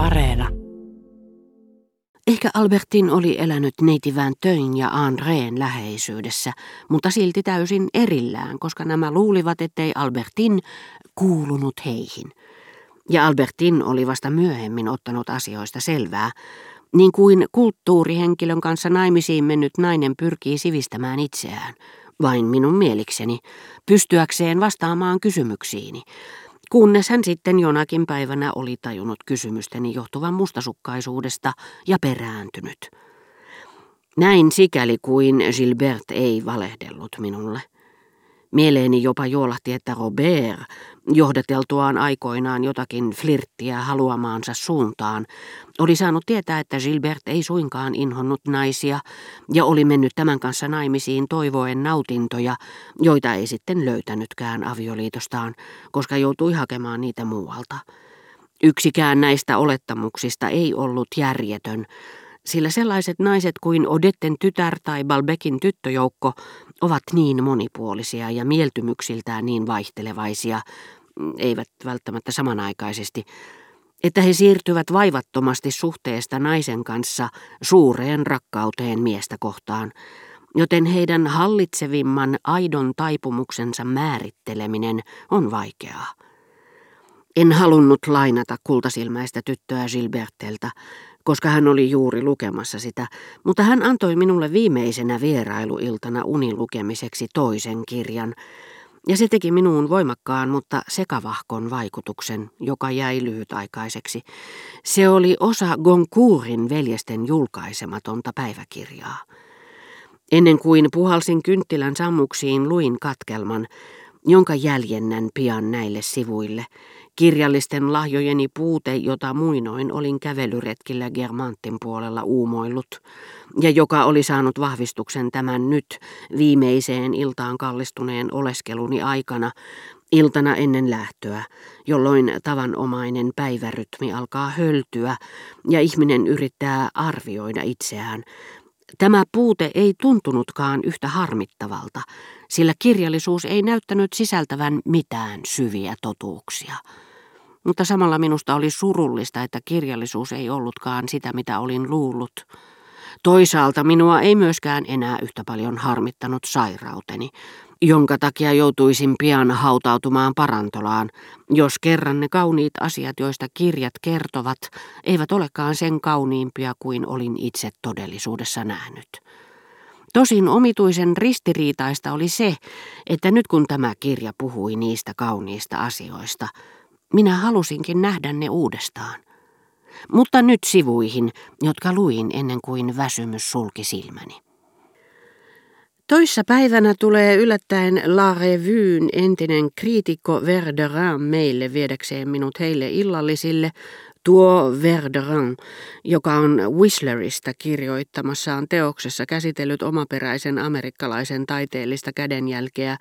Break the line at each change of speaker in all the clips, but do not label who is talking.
Areena.
Ehkä Albertin oli elänyt neitivään Töin ja Andreen läheisyydessä, mutta silti täysin erillään, koska nämä luulivat, ettei Albertin kuulunut heihin. Ja Albertin oli vasta myöhemmin ottanut asioista selvää, niin kuin kulttuurihenkilön kanssa naimisiin mennyt nainen pyrkii sivistämään itseään, vain minun mielikseni, pystyäkseen vastaamaan kysymyksiini, kunnes hän sitten jonakin päivänä oli tajunnut kysymysteni johtuvan mustasukkaisuudesta ja perääntynyt. Näin sikäli kuin Gilbert ei valehdellut minulle. Mieleeni jopa juolahti, että Robert, johdateltuaan aikoinaan jotakin flirttiä haluamaansa suuntaan, oli saanut tietää, että Gilbert ei suinkaan inhonnut naisia ja oli mennyt tämän kanssa naimisiin toivoen nautintoja, joita ei sitten löytänytkään avioliitostaan, koska joutui hakemaan niitä muualta. Yksikään näistä olettamuksista ei ollut järjetön, sillä sellaiset naiset kuin Odetten tytär tai Balbekin tyttöjoukko ovat niin monipuolisia ja mieltymyksiltään niin vaihtelevaisia, eivät välttämättä samanaikaisesti, että he siirtyvät vaivattomasti suhteesta naisen kanssa suureen rakkauteen miestä kohtaan, joten heidän hallitsevimman aidon taipumuksensa määritteleminen on vaikeaa. En halunnut lainata kultasilmäistä tyttöä Gilberteltä, koska hän oli juuri lukemassa sitä, mutta hän antoi minulle viimeisenä vierailuiltana unin lukemiseksi toisen kirjan, ja se teki minuun voimakkaan, mutta sekavahkon vaikutuksen, joka jäi lyhytaikaiseksi. Se oli osa Goncourin veljesten julkaisematonta päiväkirjaa. Ennen kuin puhalsin kynttilän sammuksiin, luin katkelman, jonka jäljennän pian näille sivuille – Kirjallisten lahjojeni puute, jota muinoin olin kävelyretkillä Germantin puolella uumoillut, ja joka oli saanut vahvistuksen tämän nyt viimeiseen iltaan kallistuneen oleskeluni aikana, iltana ennen lähtöä, jolloin tavanomainen päivärytmi alkaa höltyä ja ihminen yrittää arvioida itseään. Tämä puute ei tuntunutkaan yhtä harmittavalta, sillä kirjallisuus ei näyttänyt sisältävän mitään syviä totuuksia. Mutta samalla minusta oli surullista, että kirjallisuus ei ollutkaan sitä, mitä olin luullut. Toisaalta minua ei myöskään enää yhtä paljon harmittanut sairauteni, jonka takia joutuisin pian hautautumaan parantolaan, jos kerran ne kauniit asiat, joista kirjat kertovat, eivät olekaan sen kauniimpia kuin olin itse todellisuudessa nähnyt. Tosin omituisen ristiriitaista oli se, että nyt kun tämä kirja puhui niistä kauniista asioista, minä halusinkin nähdä ne uudestaan. Mutta nyt sivuihin, jotka luin ennen kuin väsymys sulki silmäni. Toissa päivänä tulee yllättäen La Revuyn entinen kriitikko Verderin meille viedäkseen minut heille illallisille Tuo Verderin, joka on Whistlerista kirjoittamassaan teoksessa käsitellyt omaperäisen amerikkalaisen taiteellista kädenjälkeä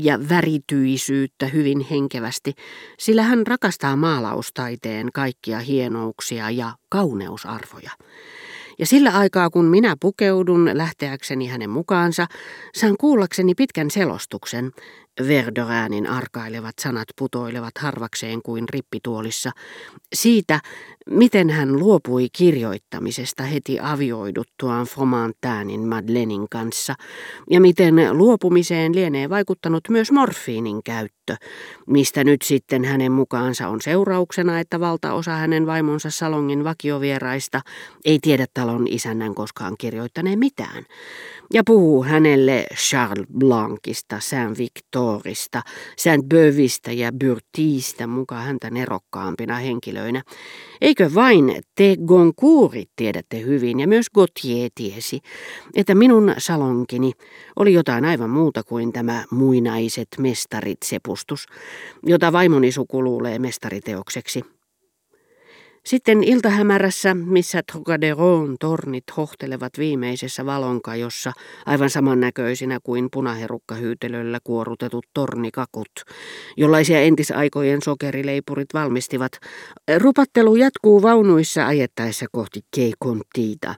ja värityisyyttä hyvin henkevästi, sillä hän rakastaa maalaustaiteen kaikkia hienouksia ja kauneusarvoja. Ja sillä aikaa, kun minä pukeudun lähteäkseni hänen mukaansa, saan kuullakseni pitkän selostuksen. Verdoräänin arkailevat sanat putoilevat harvakseen kuin rippituolissa. Siitä, miten hän luopui kirjoittamisesta heti avioiduttuaan Fromantänin Madelenin kanssa, ja miten luopumiseen lienee vaikuttanut myös morfiinin käyttö, mistä nyt sitten hänen mukaansa on seurauksena, että valtaosa hänen vaimonsa salongin vakiovieraista ei tiedä talon isännän koskaan kirjoittaneen mitään, ja puhuu hänelle Charles Blancista, Saint Victorista, Saint Beuvistä ja Burtista mukaan häntä nerokkaampina henkilöinä. Eikö vain te Goncourit tiedätte hyvin, ja myös Gautier tiesi, että minun salonkini oli jotain aivan muuta kuin tämä muinaiset mestarit sepustus, jota vaimoni suku luulee mestariteokseksi. Sitten iltahämärässä, missä Trocaderon tornit hohtelevat viimeisessä valonkajossa, aivan samannäköisinä kuin punaherukkahyytelöllä kuorutetut tornikakut, jollaisia entisaikojen sokerileipurit valmistivat. Rupattelu jatkuu vaunuissa ajettaessa kohti Keikontiita,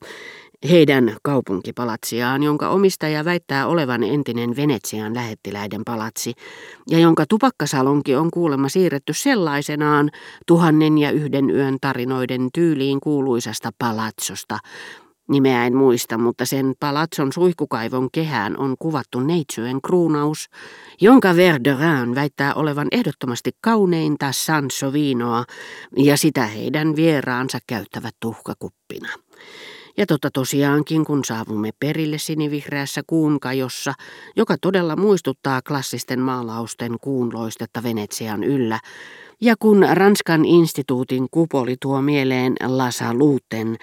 heidän kaupunkipalatsiaan, jonka omistaja väittää olevan entinen Venetsian lähettiläiden palatsi, ja jonka tupakkasalonki on kuulemma siirretty sellaisenaan tuhannen ja yhden yön tarinoiden tyyliin kuuluisasta palatsosta, Nimeä en muista, mutta sen palatson suihkukaivon kehään on kuvattu neitsyen kruunaus, jonka Verderin väittää olevan ehdottomasti kauneinta Sansovinoa, ja sitä heidän vieraansa käyttävät tuhkakuppina. Ja totta tosiaankin, kun saavumme perille sinivihreässä kuunkajossa, joka todella muistuttaa klassisten maalausten kuunloistetta Venetsian yllä, ja kun Ranskan instituutin kupoli tuo mieleen La Saluten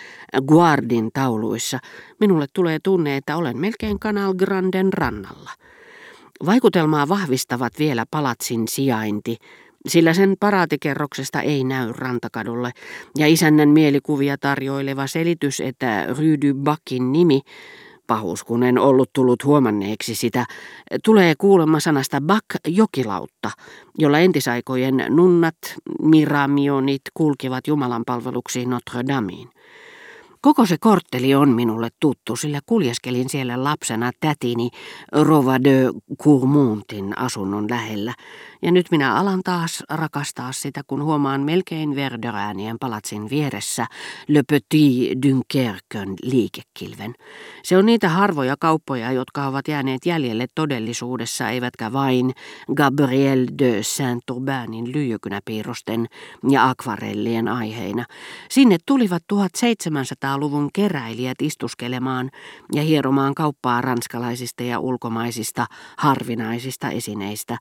Guardin tauluissa, minulle tulee tunne, että olen melkein Canal Granden rannalla. Vaikutelmaa vahvistavat vielä palatsin sijainti, sillä sen paraatikerroksesta ei näy rantakadulle, ja isännän mielikuvia tarjoileva selitys, että Rydy Bakin nimi, pahuus kun en ollut tullut huomanneeksi sitä, tulee kuulemma sanasta bak jokilautta, jolla entisaikojen nunnat, miramionit kulkivat Jumalan palveluksiin Notre Dameen. Koko se kortteli on minulle tuttu, sillä kuljeskelin siellä lapsena tätini Rova de Courmontin asunnon lähellä, ja nyt minä alan taas rakastaa sitä, kun huomaan melkein Verderäänien palatsin vieressä Le Petit Dunkerquen liikekilven. Se on niitä harvoja kauppoja, jotka ovat jääneet jäljelle todellisuudessa, eivätkä vain Gabriel de Saint-Urbainin lyijykynäpiirrosten ja akvarellien aiheina. Sinne tulivat 1700-luvun keräilijät istuskelemaan ja hieromaan kauppaa ranskalaisista ja ulkomaisista harvinaisista esineistä,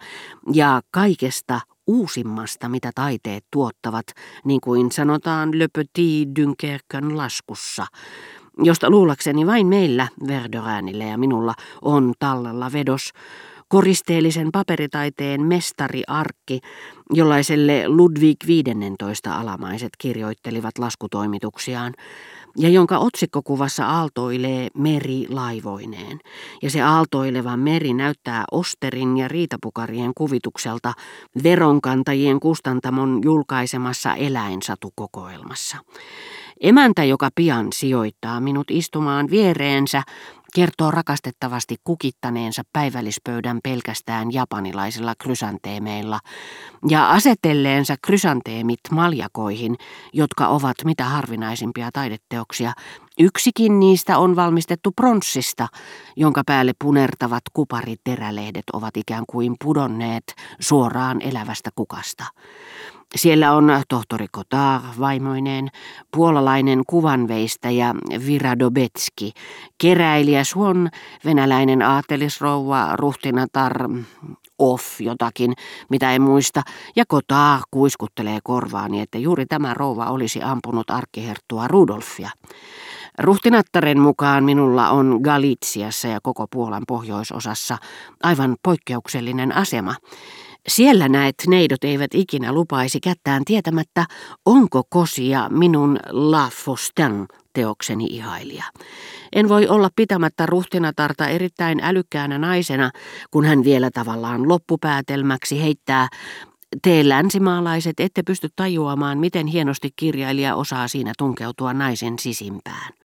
ja kaikesta uusimmasta, mitä taiteet tuottavat, niin kuin sanotaan Le Petit Dunkerquen laskussa, josta luulakseni vain meillä, Verderäänillä ja minulla, on tallella vedos, koristeellisen paperitaiteen mestariarkki, jollaiselle Ludwig XV alamaiset kirjoittelivat laskutoimituksiaan, ja jonka otsikkokuvassa aaltoilee meri laivoineen. Ja se aaltoileva meri näyttää Osterin ja Riitapukarien kuvitukselta veronkantajien kustantamon julkaisemassa eläinsatukokoelmassa. Emäntä, joka pian sijoittaa minut istumaan viereensä, kertoo rakastettavasti kukittaneensa päivällispöydän pelkästään japanilaisilla krysanteemeilla ja asetelleensa krysanteemit maljakoihin, jotka ovat mitä harvinaisimpia taideteoksia. Yksikin niistä on valmistettu pronssista, jonka päälle punertavat kupariterälehdet ovat ikään kuin pudonneet suoraan elävästä kukasta. Siellä on tohtori Kotar vaimoineen, puolalainen kuvanveistäjä Viradobetski, keräilijä Suon, venäläinen aatelisrouva, ruhtinatar, off jotakin, mitä en muista, ja Kotar kuiskuttelee korvaani, että juuri tämä rouva olisi ampunut arkkiherttua Rudolfia. Ruhtinattaren mukaan minulla on Galitsiassa ja koko Puolan pohjoisosassa aivan poikkeuksellinen asema. Siellä näet neidot eivät ikinä lupaisi kättään tietämättä, onko kosia minun La Faustin teokseni ihailija. En voi olla pitämättä ruhtinatarta erittäin älykkäänä naisena, kun hän vielä tavallaan loppupäätelmäksi heittää te länsimaalaiset ette pysty tajuamaan, miten hienosti kirjailija osaa siinä tunkeutua naisen sisimpään.